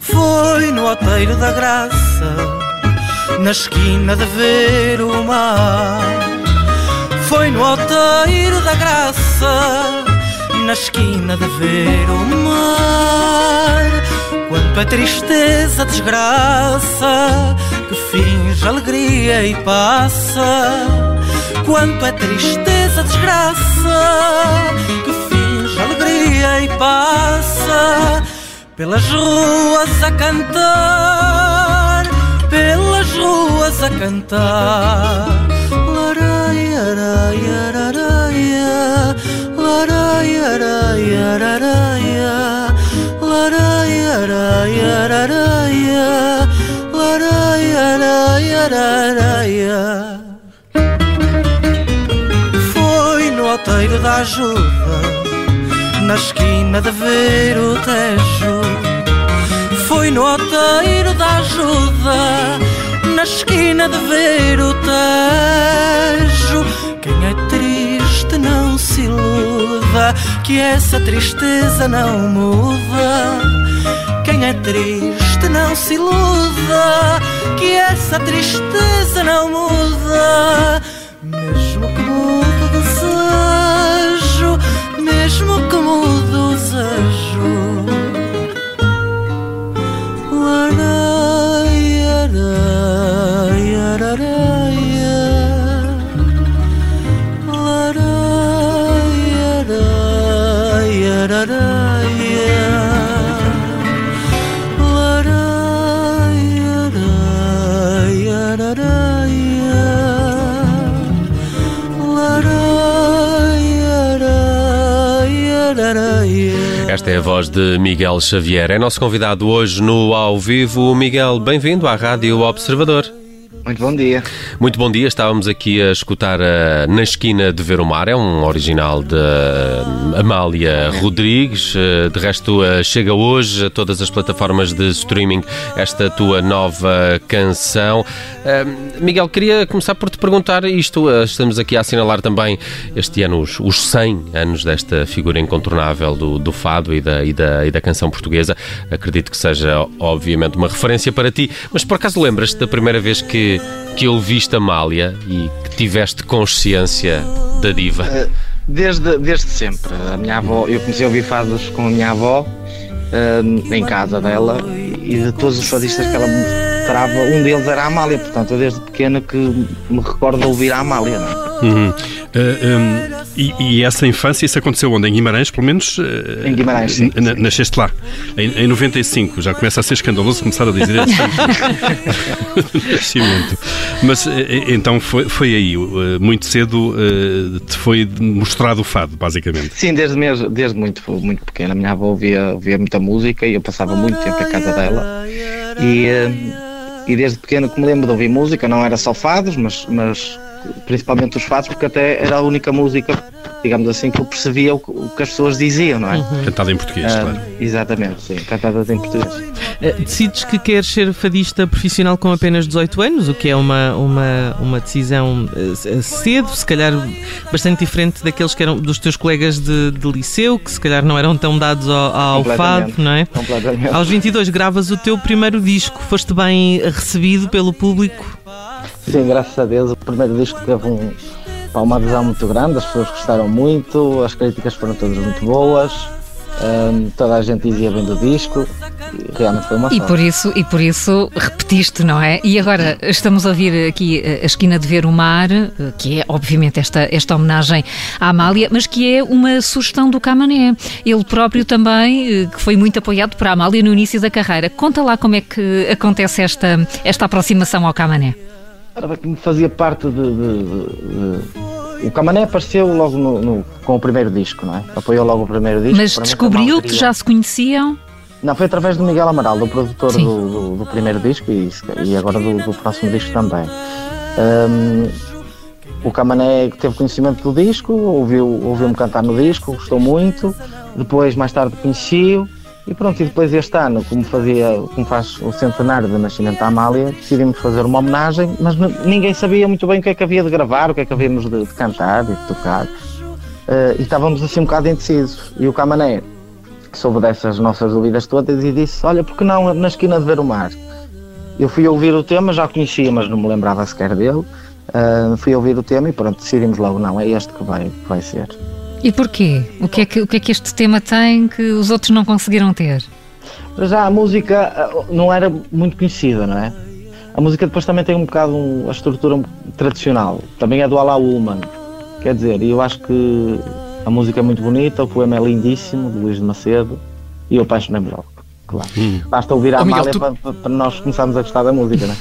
Foi no Oteiro da Graça, na esquina de ver o mar. Foi no Oteiro da Graça, na esquina de ver o mar. Quanto é tristeza, desgraça, que finge alegria e passa. Quanto é tristeza, desgraça, que finge alegria e passa. Pelas ruas a cantar, pelas ruas a cantar. Ajuda na esquina de ver o Tejo. Foi no alteiro da ajuda, na esquina de ver o Tejo. Quem é triste não se iluda, que essa tristeza não muda. Quem é triste não se iluda, que essa tristeza não muda. Mesmo que mude Esta é a voz de Miguel Xavier. É nosso convidado hoje no Ao Vivo. Miguel, bem-vindo à Rádio Observador. Muito bom dia. Muito bom dia, estávamos aqui a escutar a Na Esquina de Ver o Mar, é um original de eh, Amália Rodrigues. Eh, De resto, eh, chega hoje a todas as plataformas de streaming esta tua nova canção. Eh, Miguel, queria começar por te perguntar isto. eh, Estamos aqui a assinalar também este ano os, os 100 anos desta figura incontornável do, do fado e da, e, da, e da canção portuguesa. Acredito que seja, obviamente, uma referência para ti, mas por acaso lembras-te da primeira vez que, que ouviste Amália e que tiveste consciência da diva? Desde, desde sempre. A minha avó, eu comecei a ouvir fados com a minha avó hum, em casa dela e de todos os fadistas que ela mostrava, um deles era a Amália. Portanto, eu desde pequeno que me recordo de ouvir a Amália. Não é? Uhum. Uh, um, e, e essa infância, isso aconteceu onde? Em Guimarães, pelo menos? uh, Em Guimarães, sim, n- sim. Nasceste lá. Em, em 95, já começa a ser escandaloso começar a dizer nascimento. Mas uh, então foi, foi aí, muito cedo te foi mostrado o fado, basicamente. Sim, desde, mesmo, desde muito, muito pequeno. A minha avó ouvia, ouvia muita música e eu passava muito tempo em casa dela. E, e desde pequeno que me lembro de ouvir música, não era só fados, mas, mas principalmente os fados, porque até era a única música, digamos assim, que eu percebia o que, o que as pessoas diziam, não é? Cantado em português, Ah, claro. Exatamente, sim, cantadas em português. Eh, Decides que queres ser fadista profissional com apenas 18 anos, o que é uma, uma, uma decisão eh, cedo, se calhar bastante diferente daqueles que eram dos teus colegas de, de liceu, que se calhar não eram tão dados ao, ao fado, não é? Completamente. Aos 22 gravas o teu primeiro disco, foste bem recebido pelo público? Sim, graças a Deus, o primeiro disco teve um, pá, uma adesão muito grande, as pessoas gostaram muito, as críticas foram todas muito boas, hum, toda a gente dizia bem do disco, e realmente foi uma E sorte. por isso, e por isso repetiste, não é? E agora estamos a ouvir aqui eh, a esquina de ver o mar, eh, que é obviamente esta, esta homenagem à Amália, mas que é uma sugestão do Camané. Ele próprio também, eh, que foi muito apoiado por Amália no início da carreira. Conta lá como é que acontece esta, esta aproximação ao Camané. Era que me fazia parte de. de- de- de- O Camané apareceu logo no- no- com o primeiro disco, não é? Apoiou logo o primeiro disco. Mas descobriu que já se conheciam. Não, foi através do Miguel Amaral, do produtor do, do- do primeiro disco e, e agora do, do próximo disco também. Hum, o Camané teve conhecimento do disco, ouviu- ouviu-me cantar no disco, gostou muito. Depois, mais tarde, conheci-o E pronto, e depois este ano, como, fazia, como faz o centenário do nascimento da Amália, decidimos fazer uma homenagem, mas ninguém sabia muito bem o que é que havia de gravar, o que é que havíamos de, de cantar e de tocar. Uh, e estávamos assim um bocado indecisos. E o Camané soube dessas nossas dúvidas todas e disse: Olha, por que não na esquina de ver o mar? Eu fui ouvir o tema, já conhecia, mas não me lembrava sequer dele. Uh, fui ouvir o tema e pronto, decidimos logo: não, é este que vai, que vai ser. E porquê? O que, é que, o que é que este tema tem que os outros não conseguiram ter? Já a música ah, não era muito conhecida, não é? A música depois também tem um bocado a estrutura tradicional. Também é do Ala Woman. Quer dizer, eu acho que a música é muito bonita, o poema é lindíssimo, de Luís de Macedo, e eu apaixonei-me logo. Claro. Hum. Basta ouvir a oh, Amália tu... para, para, nós começarmos a gostar da música, não é?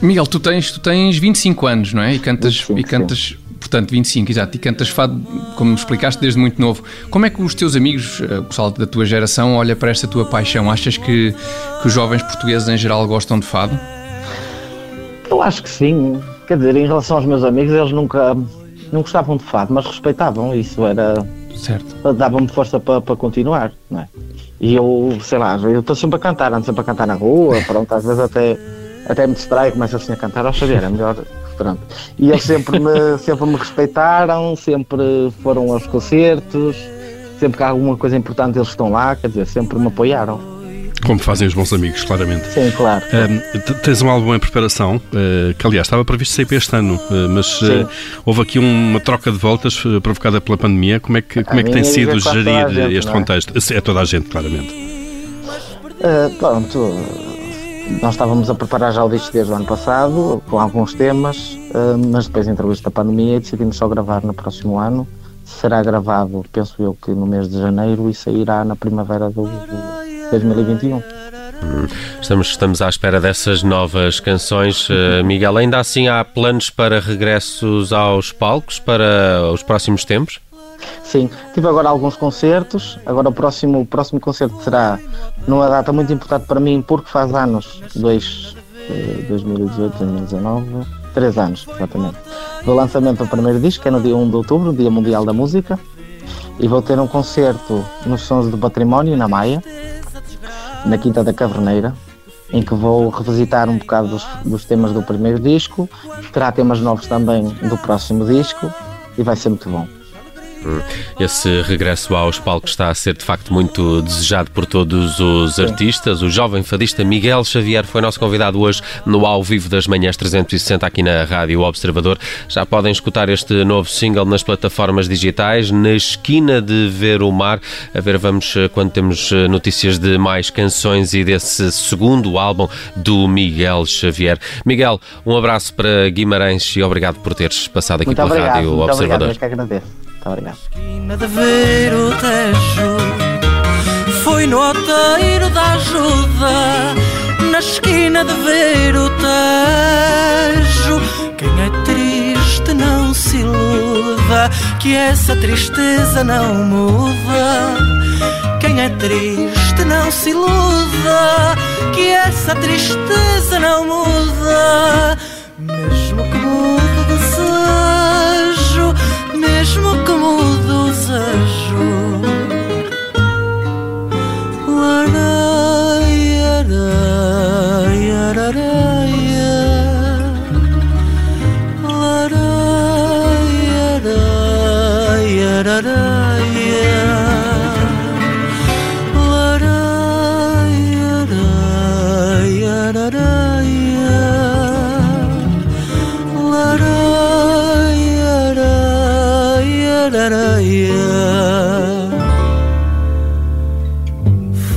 Miguel, tu tens, tu tens 25 anos, não é? E cantas, 25, e cantas sim. Portanto, 25, exato, e cantas fado, como me explicaste, desde muito novo. Como é que os teus amigos, eh, o pessoal da tua geração, olha para esta tua paixão? Achas que, que os jovens portugueses em geral gostam de fado? Eu acho que sim. Quer dizer, em relação aos meus amigos, eles nunca não gostavam de fado, mas respeitavam isso, era. Certo. Dava-me força para, para continuar, não é? E eu, sei lá, eu estou sempre a cantar, ando sempre a cantar na rua, pronto, às vezes até, até me distraio, começo assim a cantar, ao saber, é melhor, pronto. E eles sempre me, sempre me respeitaram, sempre foram aos concertos, sempre que há alguma coisa importante eles estão lá, quer dizer, sempre me apoiaram. Como fazem os bons amigos, claramente. Sim, claro. tens um álbum em preparação, uh, que aliás estava previsto sair para este ano, uh, mas uh, houve aqui uma troca de voltas provocada pela pandemia. Como é que, como é que tem sido gerir gente, este é? contexto? É toda a gente, claramente. pronto, nós estávamos a preparar já o disco desde o ano passado, com alguns temas, mas depois entrevista a pandemia e decidimos só gravar no próximo ano. Será gravado, penso eu, que no mês de janeiro e sairá na primavera do, do 2021. Hum, estamos, estamos à espera dessas novas canções. Uh, Miguel, ainda assim há planos para regressos aos palcos para os próximos tempos? Sim, tive agora alguns concertos. Agora o próximo, o próximo concerto será numa data muito importante para mim, porque faz anos, dois, 2018, 2019, três anos, exatamente, do lançamento do primeiro disco, que é no dia 1 de outubro, Dia Mundial da Música. E vou ter um concerto nos Sons do Património, na Maia, na Quinta da Caverneira, em que vou revisitar um bocado dos, dos, temas do primeiro disco, terá temas novos também do próximo disco e vai ser muito bom. Esse regresso aos palcos está a ser de facto muito desejado por todos os artistas. O jovem fadista Miguel Xavier foi nosso convidado hoje no Ao Vivo das Manhãs 360 aqui na Rádio Observador. Já podem escutar este novo single nas plataformas digitais, na esquina de ver o mar. A ver, vamos eh, quando temos eh, notícias de mais canções e desse segundo álbum do Miguel Xavier. Miguel, um abraço para Guimarães e obrigado por teres passado aqui muito pela obrigado, Rádio muito Observador. Obrigado, que agradeço. Obrigado. Esquina de ver o Tejo, foi no outeiro da ajuda, na esquina de ver o Tejo. Quem é triste não se iluda, que essa tristeza não muda. Quem é triste não se iluda, que essa tristeza não muda.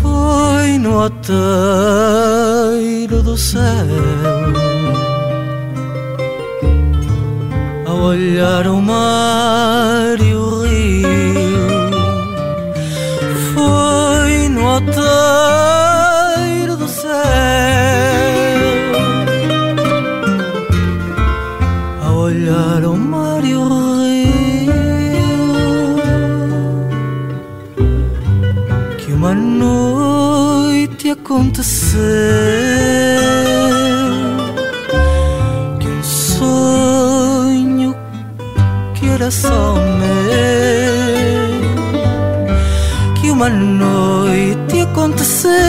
Foi no outeiro do céu a olhar o mar olhar mar e o rio. Que uma noite aconteceu. Que um sonho que era só meu. Que uma noite aconteceu